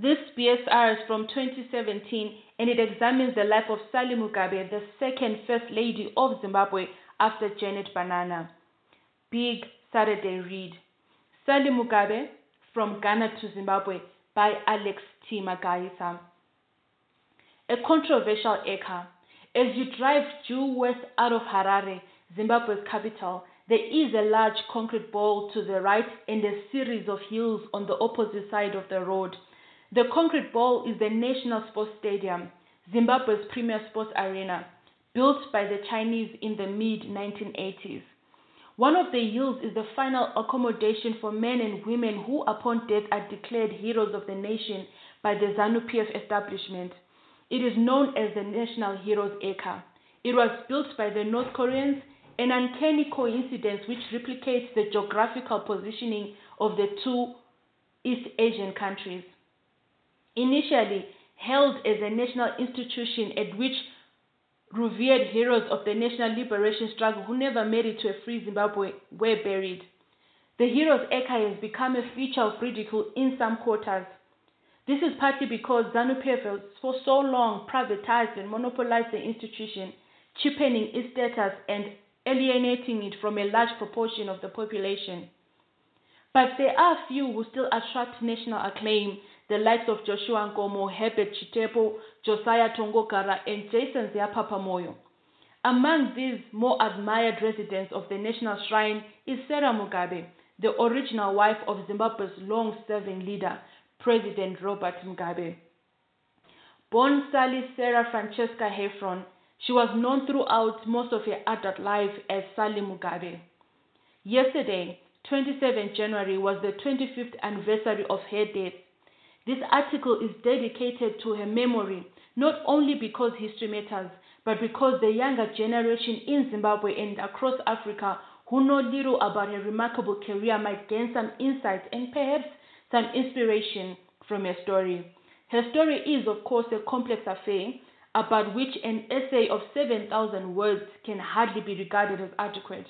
This BSR is from 2017 and it examines the life of Sally Mugabe, the second First Lady of Zimbabwe after Janet Banana. Big Saturday read. Sally Mugabe, From Ghana to Zimbabwe by Alex T. Magaisa. A controversial acre. As you drive due west out of Harare, Zimbabwe's capital, there is a large concrete ball to the right and a series of hills on the opposite side of the road. The concrete ball is the National Sports Stadium, Zimbabwe's premier sports arena, built by the Chinese in the mid 1980s. One of the hills is the final accommodation for men and women who, upon death, are declared heroes of the nation by the ZANU PF establishment. It is known as the National Heroes Acre. It was built by the North Koreans, an uncanny coincidence which replicates the geographical positioning of the two East Asian countries. Initially held as a national institution at which revered heroes of the national liberation struggle who never made it to a free Zimbabwe were buried. The Heroes Acre has become a feature of ridicule in some quarters. This is partly because ZANU-PF for so long privatized and monopolized the institution, cheapening its status and alienating it from a large proportion of the population. But there are few who still attract national acclaim, the likes of Joshua Nkomo, Herbert Chitepo, Josiah Tongogara, and Jason Ziyaphapha Moyo. Among these more admired residents of the national shrine is Sarah Mugabe, the original wife of Zimbabwe's long-serving leader, President Robert Mugabe. Born Sally Sarah Francesca Heffron, she was known throughout most of her adult life as Sally Mugabe. Yesterday, 27 January, was the 25th anniversary of her death. This article is dedicated to her memory, not only because history matters, but because the younger generation in Zimbabwe and across Africa who know little about her remarkable career might gain some insight and perhaps some inspiration from her story. Her story is, of course, a complex affair about which an essay of 7,000 words can hardly be regarded as adequate,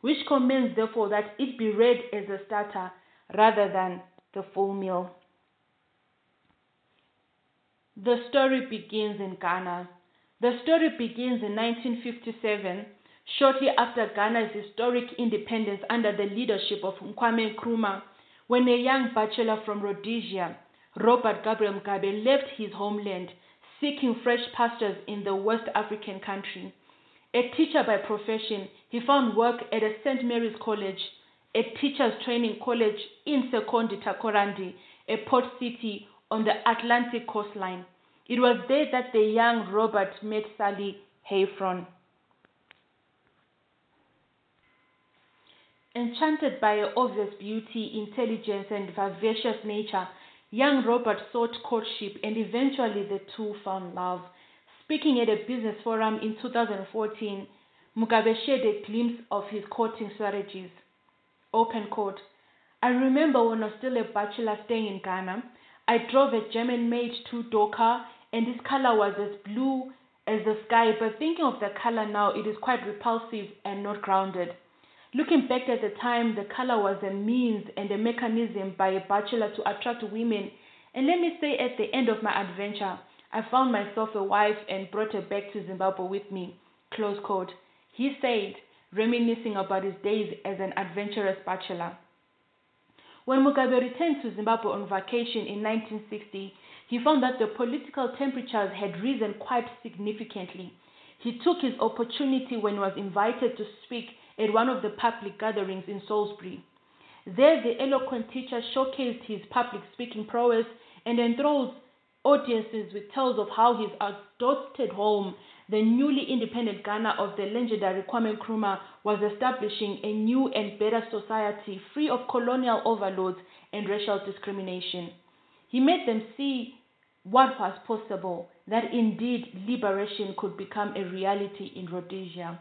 which commends, therefore, that it be read as a starter rather than the full meal. The story begins in Ghana. The story begins in 1957, shortly after Ghana's historic independence under the leadership of Kwame Nkrumah when a young bachelor from Rhodesia, Robert Gabriel Mugabe, left his homeland seeking fresh pastures in the West African country. A teacher by profession, he found work at a St. Mary's College, a teacher's training college in Sekondi Takoradi, a port city on the Atlantic coastline. It was there that the young Robert met Sally Heffron. Enchanted by her obvious beauty, intelligence, and vivacious nature, young Robert sought courtship and eventually the two found love. Speaking at a business forum in 2014, Mugabe shared a glimpse of his courting strategies. Open quote. I remember when I was still a bachelor staying in Ghana, I drove a German made two door car and this color was as blue as the sky, but thinking of the color now, it is quite repulsive and not grounded. Looking back at the time, the color was a means and a mechanism by a bachelor to attract women. And let me say, at the end of my adventure, I found myself a wife and brought her back to Zimbabwe with me. Close quote. He said, reminiscing about his days as an adventurous bachelor. When Mugabe returned to Zimbabwe on vacation in 1960, he found that the political temperatures had risen quite significantly. He took his opportunity when he was invited to speak at one of the public gatherings in Salisbury. There, the eloquent teacher showcased his public speaking prowess and enthralled audiences with tales of how his adopted home, the newly independent Ghana of the legendary Kwame Nkrumah, was establishing a new and better society free of colonial overlords and racial discrimination. He made them see what was possible, that indeed liberation could become a reality in Rhodesia.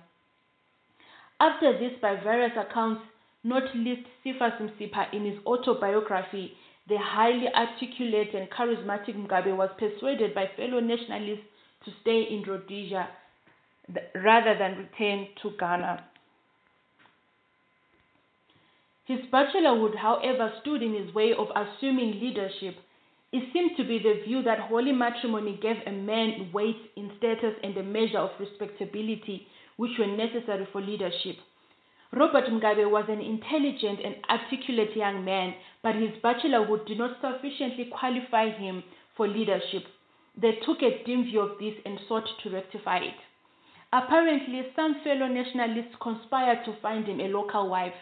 After this, by various accounts, not least Cephas Msipa in his autobiography, the highly articulate and charismatic Mugabe was persuaded by fellow nationalists to stay in Rhodesia rather than return to Ghana. His bachelorhood, however, stood in his way of assuming leadership. It seemed to be the view that holy matrimony gave a man weight in status and a measure of respectability which were necessary for leadership. Robert Mugabe was an intelligent and articulate young man, but his bachelorhood did not sufficiently qualify him for leadership. They took a dim view of this and sought to rectify it. Apparently, some fellow nationalists conspired to find him a local wife.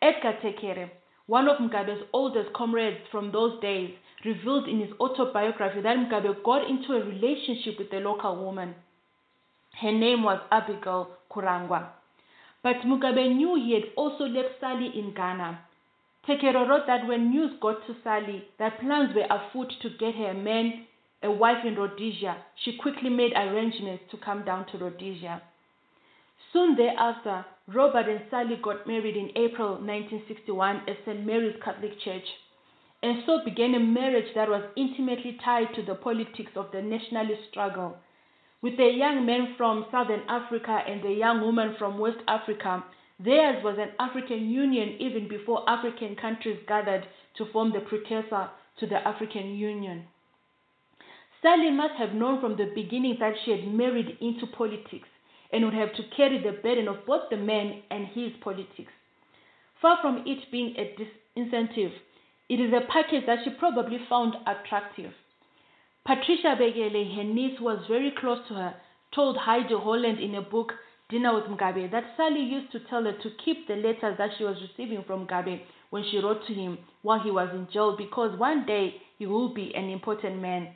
Edgar Tekere, one of Mugabe's oldest comrades from those days, revealed in his autobiography that Mugabe got into a relationship with a local woman. Her name was Abigail Kurangwa. But Mugabe knew he had also left Sally in Ghana. Tekere wrote that when news got to Sally that plans were afoot to get her a man, a wife in Rhodesia, she quickly made arrangements to come down to Rhodesia. Soon thereafter, Robert and Sally got married in April 1961 at St. Mary's Catholic Church, and so began a marriage that was intimately tied to the politics of the nationalist struggle. With a young man from Southern Africa and a young woman from West Africa, theirs was an African Union even before African countries gathered to form the precursor to the African Union. Sally must have known from the beginning that she had married into politics and would have to carry the burden of both the man and his politics. Far from it being a disincentive, it is a package that she probably found attractive. Patricia Bekele, her niece who was very close to her, told Heidi Holland in a book, Dinner with Mugabe, that Sally used to tell her to keep the letters that she was receiving from Mugabe when she wrote to him while he was in jail because one day he will be an important man.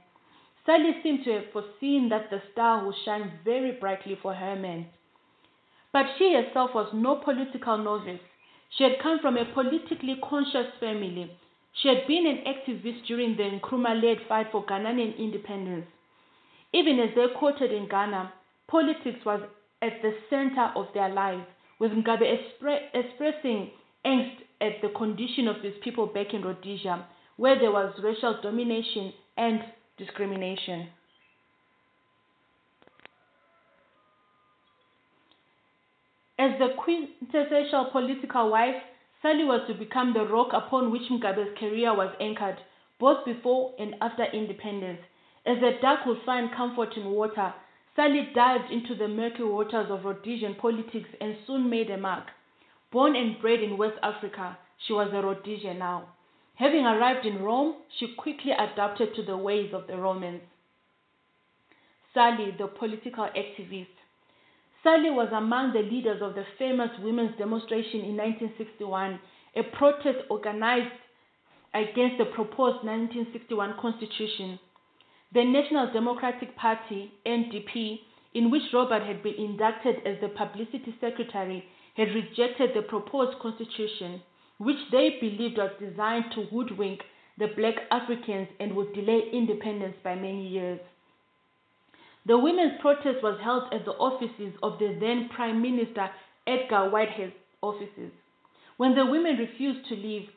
Sally seemed to have foreseen that the star would shine very brightly for her men. But she herself was no political novice. She had come from a politically conscious family. She had been an activist during the Nkrumah led fight for Ghanaian independence. Even as they quoted in Ghana, politics was at the center of their lives, with Mugabe expre- expressing angst at the condition of his people back in Rhodesia, where there was racial domination and discrimination. As the quintessential political wife, Sally was to become the rock upon which Mugabe's career was anchored, both before and after independence. As the duck will find comfort in water, Sally dived into the murky waters of Rhodesian politics and soon made a mark. Born and bred in West Africa, she was a Rhodesian now. Having arrived in Rome, she quickly adapted to the ways of the Romans. Sally, the political activist. Sally was among the leaders of the famous women's demonstration in 1961, a protest organized against the proposed 1961 constitution. The National Democratic Party, NDP, in which Robert had been inducted as the publicity secretary, had rejected the proposed constitution which they believed was designed to hoodwink the black Africans and would delay independence by many years. The women's protest was held at the offices of the then Prime Minister Edgar Whitehead's offices. When the women refused to leave,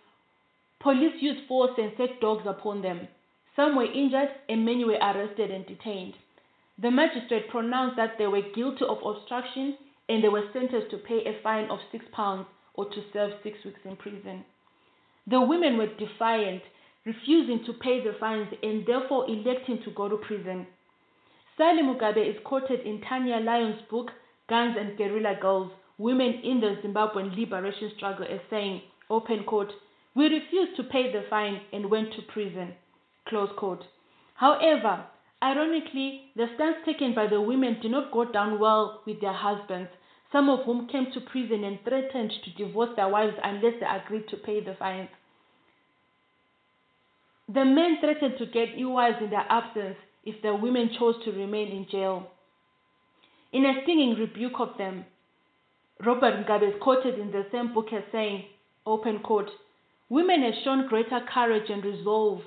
police used force and set dogs upon them. Some were injured and many were arrested and detained. The magistrate pronounced that they were guilty of obstruction and they were sentenced to pay a fine of six pounds or to serve six weeks in prison. The women were defiant, refusing to pay the fines and therefore electing to go to prison. Sally Mugabe is quoted in Tanya Lyons' book, Guns and Guerrilla Girls Women in the Zimbabwean Liberation Struggle, as saying, open quote, We refused to pay the fine and went to prison. Close quote. However, ironically, the stance taken by the women did not go down well with their husbands some of whom came to prison and threatened to divorce their wives unless they agreed to pay the fines. The men threatened to get new wives in their absence if the women chose to remain in jail. In a stinging rebuke of them, Robert Mugabe is quoted in the same book as saying, open quote, Women have shown greater courage and resolve,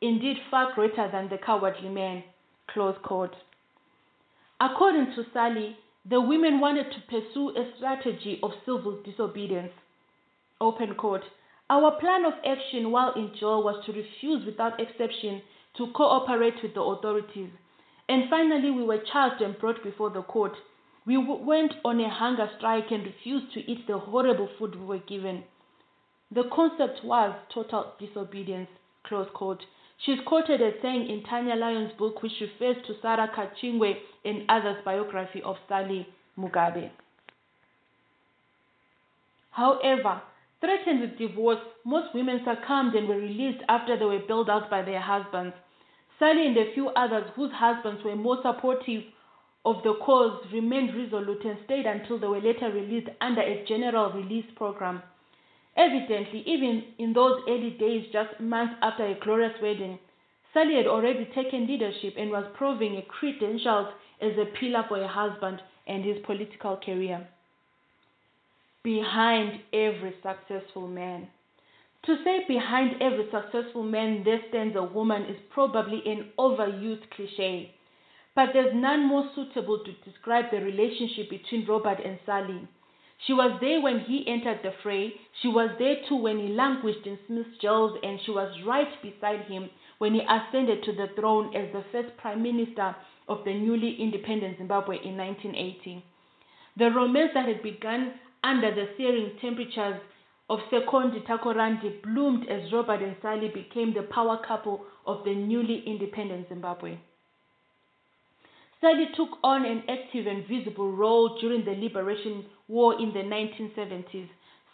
indeed far greater than the cowardly men, close quote. According to Sally, the women wanted to pursue a strategy of civil disobedience. Open quote. Our plan of action while in jail was to refuse without exception to cooperate with the authorities. And finally, we were charged and brought before the court. We went on a hunger strike and refused to eat the horrible food we were given. The concept was total disobedience, close quote. She's quoted as saying in Tanya Lyons' book, which refers to Sarah Kachingwe and others' biography of Sally Mugabe. However, threatened with divorce, most women succumbed and were released after they were bailed out by their husbands. Sally and a few others whose husbands were more supportive of the cause remained resolute and stayed until they were later released under a general release program. Evidently, even in those early days, just months after a glorious wedding, Sally had already taken leadership and was proving her credentials as a pillar for her husband and his political career. Behind every successful man. To say behind every successful man there stands a woman is probably an overused cliche, but there's none more suitable to describe the relationship between Robert and Sally. She was there when he entered the fray. She was there too when he languished in Smith's jails, and she was right beside him when he ascended to the throne as the first prime minister of the newly independent Zimbabwe in 1980. The romance that had begun under the searing temperatures of Sekondi Takoradi bloomed as Robert and Sally became the power couple of the newly independent Zimbabwe. Sally took on an active and visible role during the liberation war in the 1970s,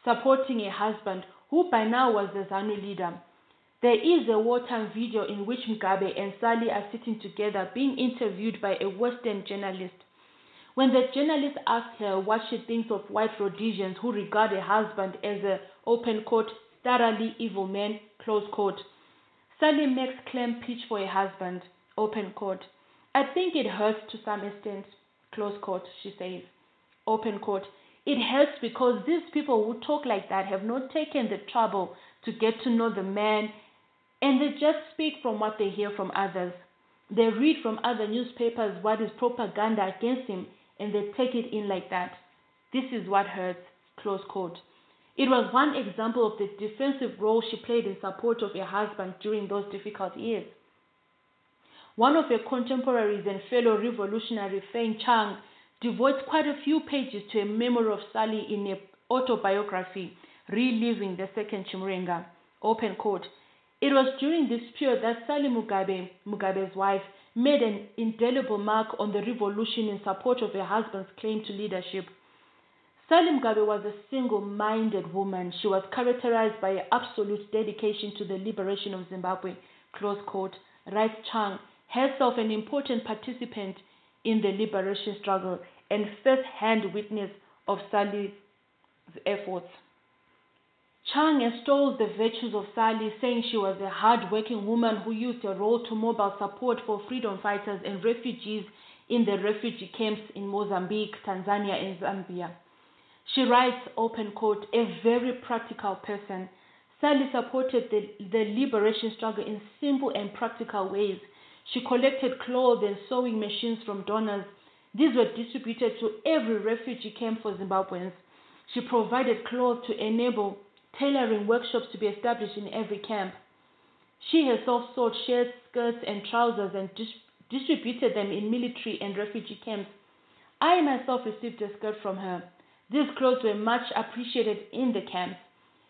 supporting a husband who by now was the ZANU leader. There is a wartime video in which Mugabe and Sally are sitting together being interviewed by a Western journalist. When the journalist asks her what she thinks of white Rhodesians who regard a husband as a open quote, thoroughly evil man, close quote, Sally makes claim pitch for a husband, open quote. I think it hurts to some extent, close quote, she says, open quote. It hurts because these people who talk like that have not taken the trouble to get to know the man and they just speak from what they hear from others. They read from other newspapers what is propaganda against him and they take it in like that. This is what hurts. Close quote. It was one example of the defensive role she played in support of her husband during those difficult years. One of her contemporaries and fellow revolutionary, Fay Chung, devotes quite a few pages to a memory of Sally in her autobiography, Reliving the Second Chimurenga. Open quote. It was during this period that Sally Mugabe, Mugabe's wife, made an indelible mark on the revolution in support of her husband's claim to leadership. Sally Mugabe was a single minded woman. She was characterized by absolute dedication to the liberation of Zimbabwe. Close quote. Writes Chung, herself an important participant in the liberation struggle and first hand witness of Sally's efforts. Chung extols the virtues of Sally, saying she was a hard-working woman who used her role to mobile support for freedom fighters and refugees in the refugee camps in Mozambique, Tanzania, and Zambia. She writes, open quote, a very practical person. Sally supported the, the liberation struggle in simple and practical ways. She collected clothes and sewing machines from donors. These were distributed to every refugee camp for Zimbabweans. She provided clothes to enable tailoring workshops to be established in every camp. She herself sewed shirts, skirts, and trousers and dis- distributed them in military and refugee camps. I myself received a skirt from her. These clothes were much appreciated in the camps.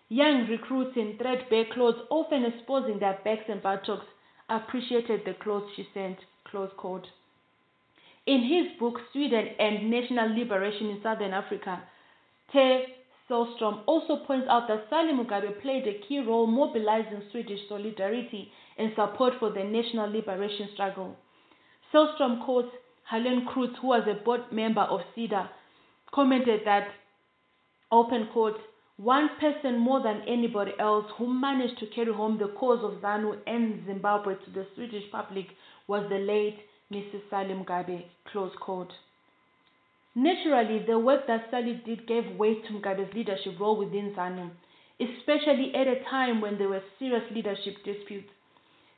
Young recruits in threadbare clothes, often exposing their backs and buttocks, appreciated the clothes she sent. Close quote. In his book, Sweden and National Liberation in Southern Africa, Tor Sellström also points out that Sally Mugabe played a key role mobilizing Swedish solidarity and support for the national liberation struggle. Sellström quotes Helen Cruz, who was a board member of SIDA, commented that, open quote, one person more than anybody else who managed to carry home the cause of ZANU and Zimbabwe to the Swedish public was the late Mrs. Sally Mugabe, close quote. Naturally, the work that Sally did gave weight to Mugabe's leadership role within ZANU, especially at a time when there were serious leadership disputes.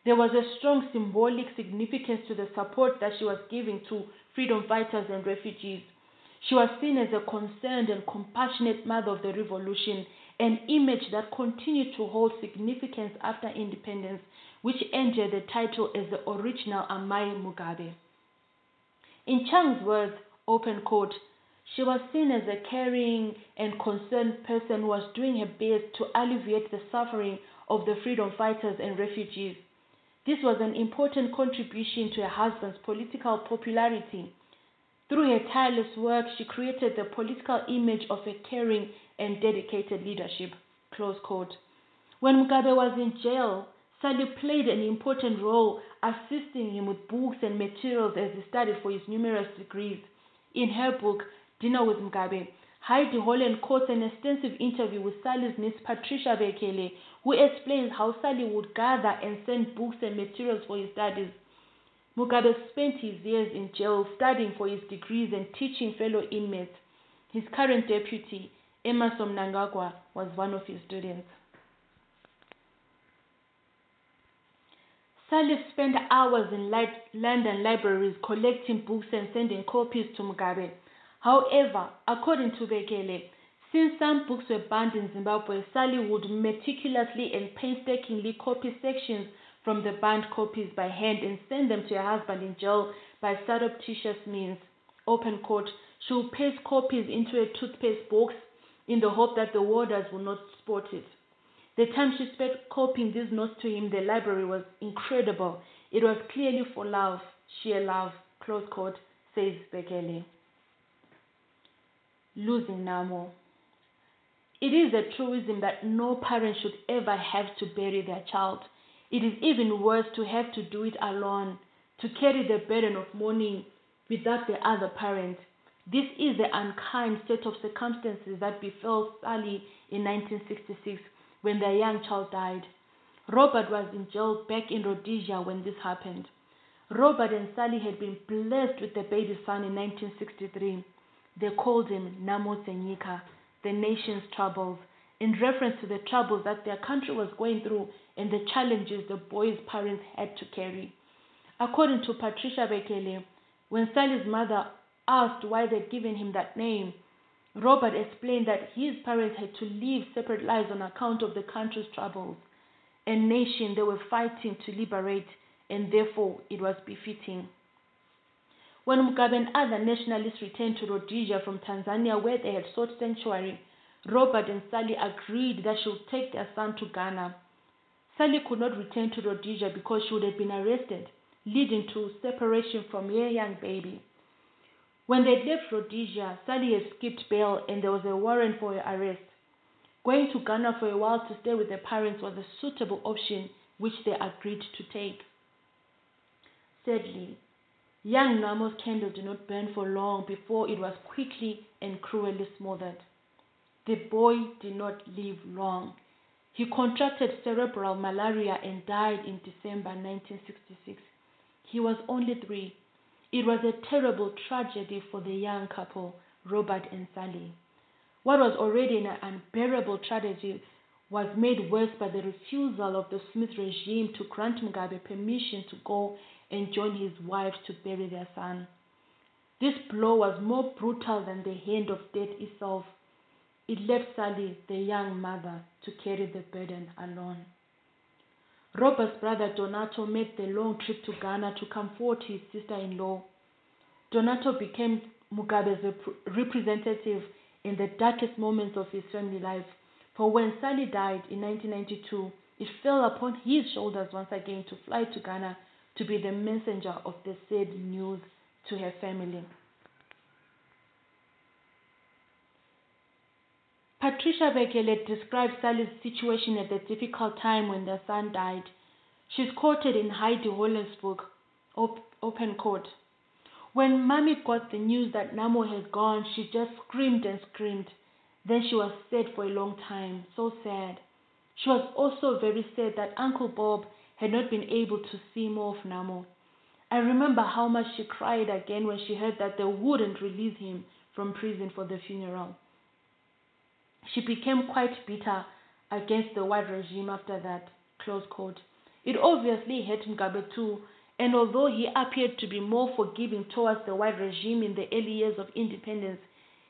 There was a strong symbolic significance to the support that she was giving to freedom fighters and refugees. She was seen as a concerned and compassionate mother of the revolution, an image that continued to hold significance after independence, which earned her the title as the original Amai Mugabe. In Chung's words, open quote, she was seen as a caring and concerned person who was doing her best to alleviate the suffering of the freedom fighters and refugees. This was an important contribution to her husband's political popularity. Through her tireless work, she created the political image of a caring and dedicated leadership. Close quote. When Mugabe was in jail, Sally played an important role assisting him with books and materials as he studied for his numerous degrees. In her book, Dinner with Mugabe, Heidi Holland quotes an extensive interview with Sally's niece Patricia Bekele, who explains how Sally would gather and send books and materials for his studies. Mugabe spent his years in jail studying for his degrees and teaching fellow inmates. His current deputy, Emmerson Mnangagwa, was one of his students. Salif spent hours in London libraries collecting books and sending copies to Mugabe. However, according to Bekele, since some books were banned in Zimbabwe, Sally would meticulously and painstakingly copy sections from the banned copies by hand and send them to her husband in jail by surreptitious means. Open quote. She'll paste copies into a toothpaste box in the hope that the warders would not spot it. The time she spent copying these notes to him the library was incredible. It was clearly for love, sheer love, close quote, says Bekele losing Namo. It is a truism that no parent should ever have to bury their child. It is even worse to have to do it alone, to carry the burden of mourning without the other parent. This is the unkind set of circumstances that befell Sally in 1966 when their young child died. Robert was in jail back in Rhodesia when this happened. Robert and Sally had been blessed with a baby son in 1963. They called him Namo Senyika, the nation's troubles, in reference to the troubles that their country was going through and the challenges the boy's parents had to carry. According to Patricia Bekele, when Sally's mother asked why they'd given him that name, Robert explained that his parents had to live separate lives on account of the country's troubles, a nation they were fighting to liberate, and therefore it was befitting. When Mugabe and other nationalists returned to Rhodesia from Tanzania, where they had sought sanctuary, Robert and Sally agreed that she would take their son to Ghana. Sally could not return to Rhodesia because she would have been arrested, leading to separation from her young baby. When they left Rhodesia, Sally skipped bail and there was a warrant for her arrest. Going to Ghana for a while to stay with their parents was a suitable option which they agreed to take. Sadly, Young Namo's candle did not burn for long before it was quickly and cruelly smothered. The boy did not live long. He contracted cerebral malaria and died in December 1966. He was only three. It was a terrible tragedy for the young couple, Robert and Sally. What was already an unbearable tragedy was made worse by the refusal of the Smith regime to grant Mugabe permission to go and join his wife to bury their son. This blow was more brutal than the hand of death itself. It left Sally, the young mother, to carry the burden alone. Robert's brother Donato made the long trip to Ghana to comfort his sister in law. Donato became Mugabe's rep- representative in the darkest moments of his family life. For when Sally died in 1992, it fell upon his shoulders once again to fly to Ghana to be the messenger of the sad news to her family. Patricia Bekele describes Sally's situation at the difficult time when their son died. She's quoted in Heidi Holland's book, Open Court. When Mommy got the news that Namo had gone, she just screamed and screamed. Then she was sad for a long time, so sad. She was also very sad that Uncle Bob had not been able to see more of Namo. I remember how much she cried again when she heard that they wouldn't release him from prison for the funeral. She became quite bitter against the white regime after that. Close quote. It obviously hurt Mugabe too, and although he appeared to be more forgiving towards the white regime in the early years of independence,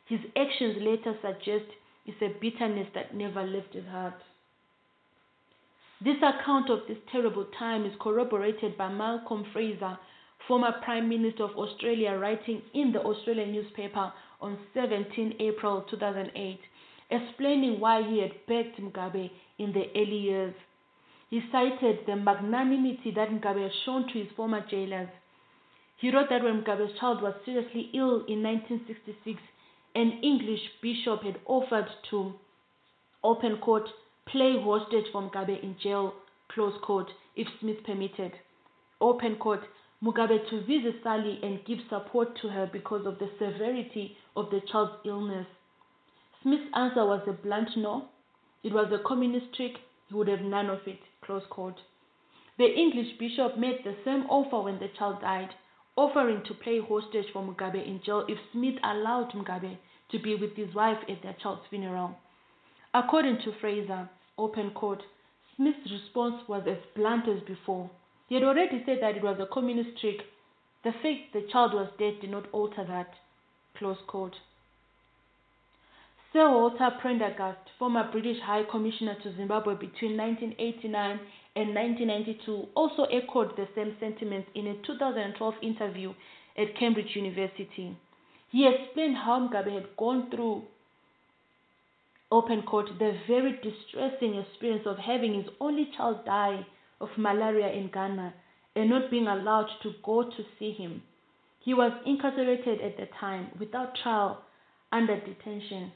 his actions later suggest it's a bitterness that never left his heart. This account of this terrible time is corroborated by Malcolm Fraser, former Prime Minister of Australia, writing in the Australian newspaper on 17 April 2008, explaining why he had backed Mugabe in the early years. he cited the magnanimity that Mugabe had shown to his former jailers. He wrote that when Mugabe's child was seriously ill in 1966, an English bishop had offered to open court play hostage for Mugabe in jail, close quote, if Smith permitted. Open quote, Mugabe to visit Sally and give support to her because of the severity of the child's illness. Smith's answer was a blunt no. It was a communist trick. He would have none of it. Close quote. The English bishop made the same offer when the child died, offering to play hostage for Mugabe in jail if Smith allowed Mugabe to be with his wife at their child's funeral. According to Fraser, open quote, Smith's response was as blunt as before. He had already said that it was a communist trick. The fact the child was dead did not alter that. Close quote. Sir Walter Prendergast, former British High Commissioner to Zimbabwe between 1989 and 1992, also echoed the same sentiments in a 2012 interview at Cambridge University. He explained how Mugabe had gone through open quote, the very distressing experience of having his only child die of malaria in Ghana and not being allowed to go to see him. He was incarcerated at the time without trial under detention.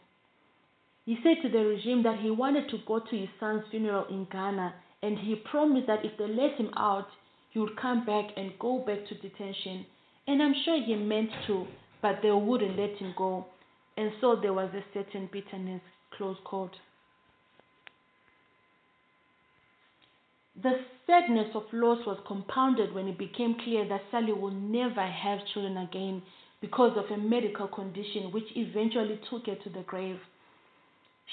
He said to the regime that he wanted to go to his son's funeral in Ghana and he promised that if they let him out, he would come back and go back to detention. And I'm sure he meant to, but they wouldn't let him go. And so there was a certain bitterness. Close quote. The sadness of loss was compounded when it became clear that Sally would never have children again because of a medical condition which eventually took her to the grave.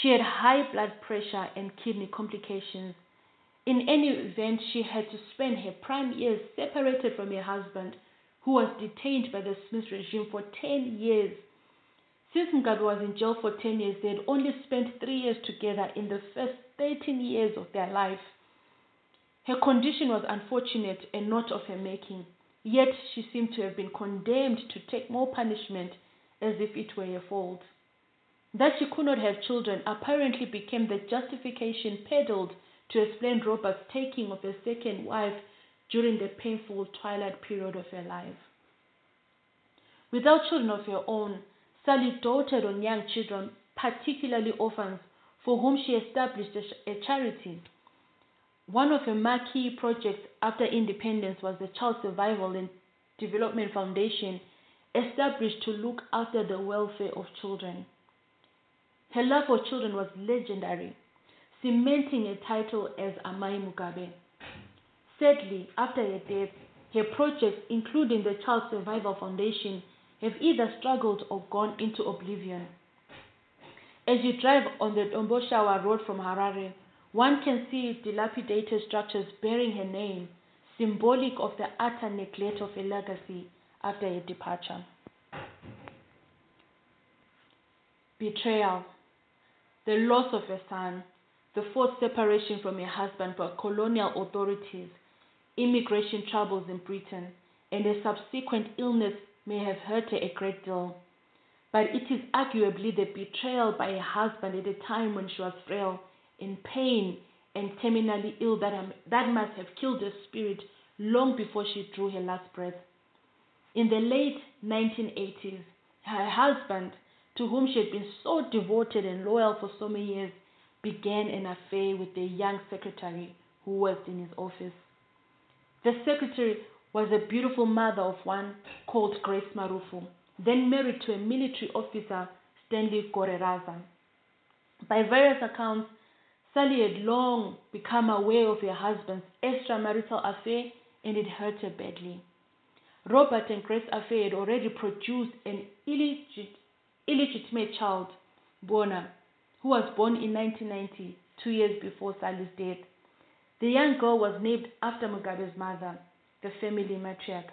She had high blood pressure and kidney complications. In any event, she had to spend her prime years separated from her husband, who was detained by the Smith regime for 10 years. Since Mugabe was in jail for 10 years, they had only spent three years together in the first 13 years of their life. Her condition was unfortunate and not of her making, yet she seemed to have been condemned to take more punishment as if it were her fault. That she could not have children apparently became the justification peddled to explain Robert's taking of a second wife during the painful twilight period of her life. Without children of her own, Sally doted on young children, particularly orphans, for whom she established a charity. One of her marquee projects after independence was the Child Survival and Development Foundation, established to look after the welfare of children. Her love for children was legendary, cementing a title as Amai Mugabe. Sadly, after her death, her projects, including the Child Survival Foundation, have either struggled or gone into oblivion. As you drive on the Domboshawa road from Harare, one can see dilapidated structures bearing her name, symbolic of the utter neglect of her legacy after her departure. Betrayal, the loss of a son, the forced separation from her husband by colonial authorities, immigration troubles in Britain, and a subsequent illness may have hurt her a great deal. But it is arguably the betrayal by her husband at a time when she was frail, in pain, and terminally ill that, that must have killed her spirit long before she drew her last breath. In the late 1980s, her husband, to whom she had been so devoted and loyal for so many years, began an affair with the young secretary who worked in his office. The secretary was a beautiful mother of one called Grace Marufu, then married to a military officer, Stanley Goreraza. By various accounts, Sally had long become aware of her husband's extramarital affair and it hurt her badly. Robert and Grace's affair had already produced an illegit- illegitimate child, Bona, who was born in 1990, two years before Sally's death. The young girl was named after Mugabe's mother, the family matriarch.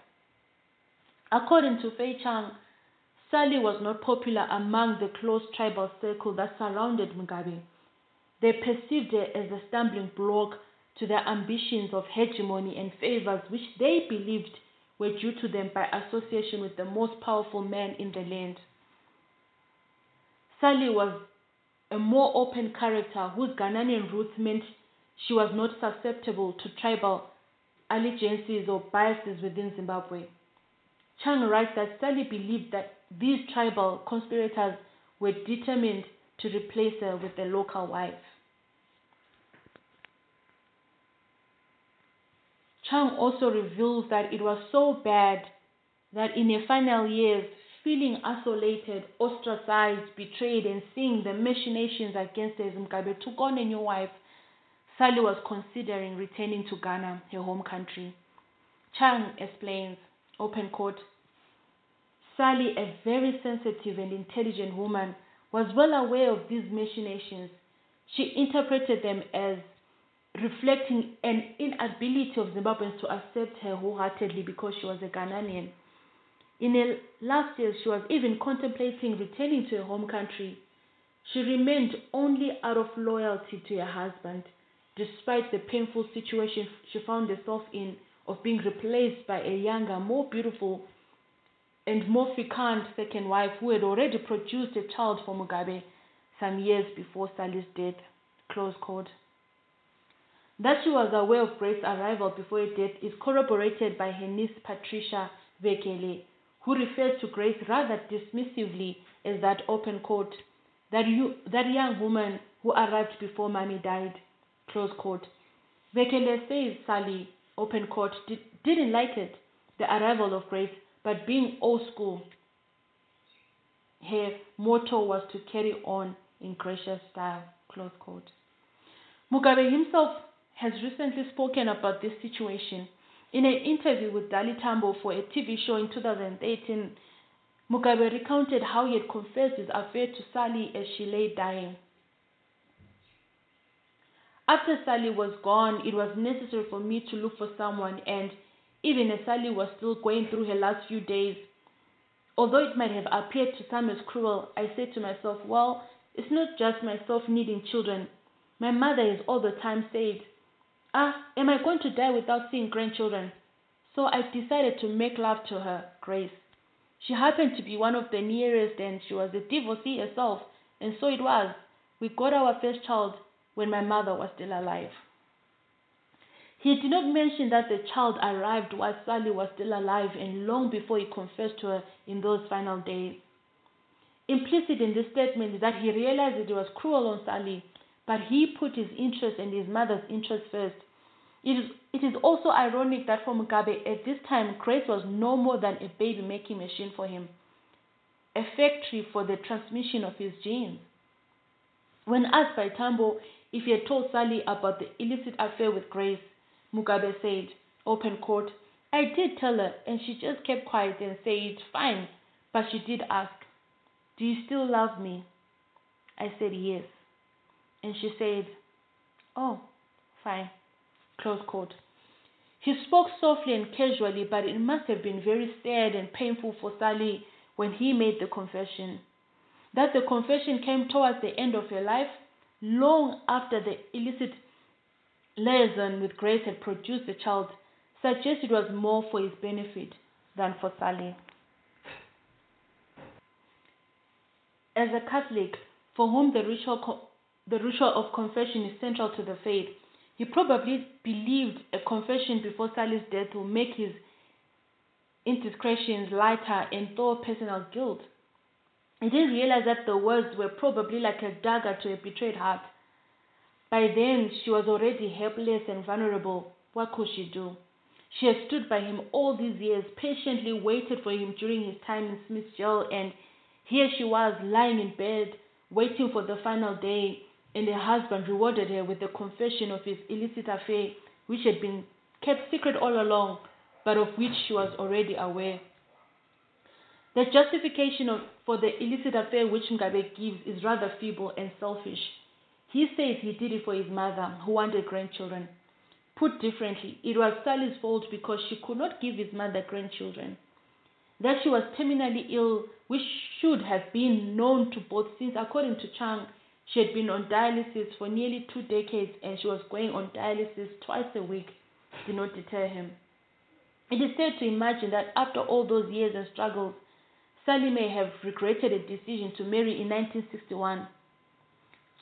According to Fay Chung, Sally was not popular among the close tribal circle that surrounded Mugabe. They perceived her as a stumbling block to their ambitions of hegemony and favors which they believed were due to them by association with the most powerful man in the land. Sally was a more open character whose Ghanaian roots meant she was not susceptible to tribal allegiances or biases within Zimbabwe. Chung writes that Sally believed that these tribal conspirators were determined to replace her with a local wife. Chung also reveals that it was so bad that in her final years, feeling isolated, ostracized, betrayed, and seeing the machinations against Mugabe took on a new wife. Sally was considering returning to Ghana, her home country. Chung explains, open quote, Sally, a very sensitive and intelligent woman, was well aware of these machinations. She interpreted them as reflecting an inability of Zimbabweans to accept her wholeheartedly because she was a Ghanaian. In her last years, she was even contemplating returning to her home country. She remained only out of loyalty to her husband, despite the painful situation she found herself in of being replaced by a younger, more beautiful, and more fecund second wife who had already produced a child for Mugabe some years before Sally's death. Close quote. That she was aware of Grace's arrival before her death is corroborated by her niece Patricia Bekele, who refers to Grace rather dismissively as that open quote, that, you, that young woman who arrived before mommy died. Close quote. Bekele says Sally, open quote, did, didn't like it, the arrival of Grace, but being old school, her motto was to carry on in gracious style. Close quote. Mugabe himself has recently spoken about this situation. In an interview with Dali Tambo for a TV show in 2018, Mugabe recounted how he had confessed his affair to Sally as she lay dying. After Sally was gone, it was necessary for me to look for someone, and even as Sally was still going through her last few days, although it might have appeared to some as cruel, I said to myself, well, it's not just myself needing children. My mother is all the time said, Ah, am I going to die without seeing grandchildren? So I decided to make love to her, Grace. She happened to be one of the nearest, and she was a divorcee herself, and so it was. We got our first child when my mother was still alive. He did not mention that the child arrived while Sally was still alive and long before he confessed to her in those final days. Implicit in this statement is that he realized he was cruel on Sally but he put his interest and his mother's interest first. It is, it is also ironic that for Mugabe, at this time, Grace was no more than a baby making machine for him, a factory for the transmission of his genes. When asked by Tambo if he had told Sally about the illicit affair with Grace, Mugabe said, open quote, I did tell her, and she just kept quiet and said, fine, but she did ask, Do you still love me? I said, Yes. And she said, Oh, fine. Close quote. He spoke softly and casually, but it must have been very sad and painful for Sally when he made the confession. That the confession came towards the end of her life, long after the illicit liaison with Grace had produced the child, suggests it was more for his benefit than for Sally. As a Catholic, for whom the ritual the ritual of confession is central to the faith. He probably believed a confession before Sally's death will make his indiscretions lighter and thaw personal guilt. He didn't realize that the words were probably like a dagger to a betrayed heart. By then, she was already helpless and vulnerable. What could she do? She had stood by him all these years, patiently waited for him during his time in Smith's jail, and here she was lying in bed, waiting for the final day and her husband rewarded her with the confession of his illicit affair, which had been kept secret all along, but of which she was already aware. The justification of, for the illicit affair which Mugabe gives is rather feeble and selfish. He says he did it for his mother, who wanted grandchildren. Put differently, it was Sally's fault because she could not give his mother grandchildren. That she was terminally ill, which should have been known to both, since according to Chung, she had been on dialysis for nearly two decades and she was going on dialysis twice a week did not deter him. It is sad to imagine that after all those years and struggles, Sally may have regretted a decision to marry in 1961.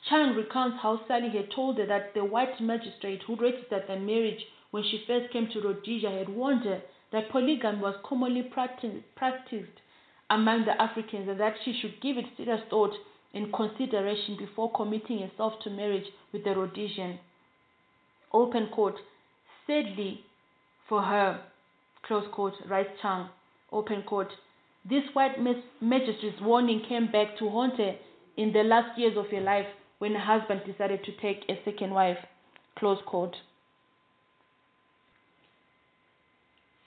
Chung recounts how Sally had told her that the white magistrate who registered their marriage when she first came to Rhodesia had warned her that polygamy was commonly practiced among the Africans and that she should give it serious thought and consideration before committing herself to marriage with the Rhodesian. Open quote. Sadly for her, close quote, writes Chung, open quote. This white magistrate's warning came back to haunt her in the last years of her life when her husband decided to take a second wife. Close quote.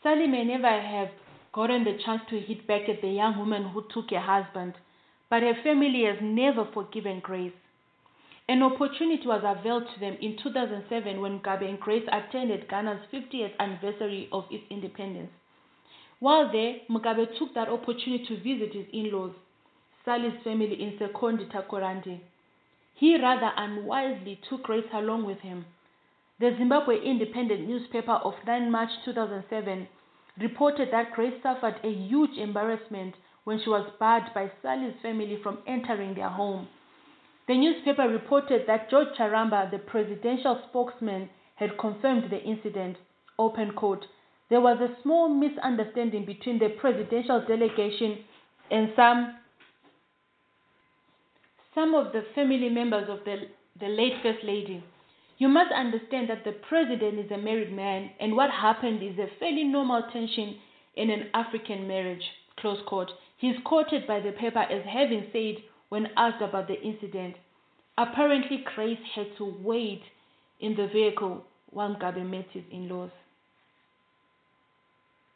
Sally may never have gotten the chance to hit back at the young woman who took her husband, but her family has never forgiven Grace. An opportunity was availed to them in 2007 when Mugabe and Grace attended Ghana's 50th anniversary of its independence. While there, Mugabe took that opportunity to visit his in-laws, Sally's family in Sekondi Takoradi. He rather unwisely took Grace along with him. The Zimbabwe Independent newspaper of 9 March 2007 reported that Grace suffered a huge embarrassment when she was barred by Sally's family from entering their home. The newspaper reported that George Charamba, the presidential spokesman, had confirmed the incident. Open quote. There was a small misunderstanding between the presidential delegation and some some of the family members of the, the late First Lady. You must understand that the president is a married man, and what happened is a fairly normal tension in an African marriage. Close quote. He is quoted by the paper as having said when asked about the incident, apparently Grace had to wait in the vehicle while Mugabe met his in-laws.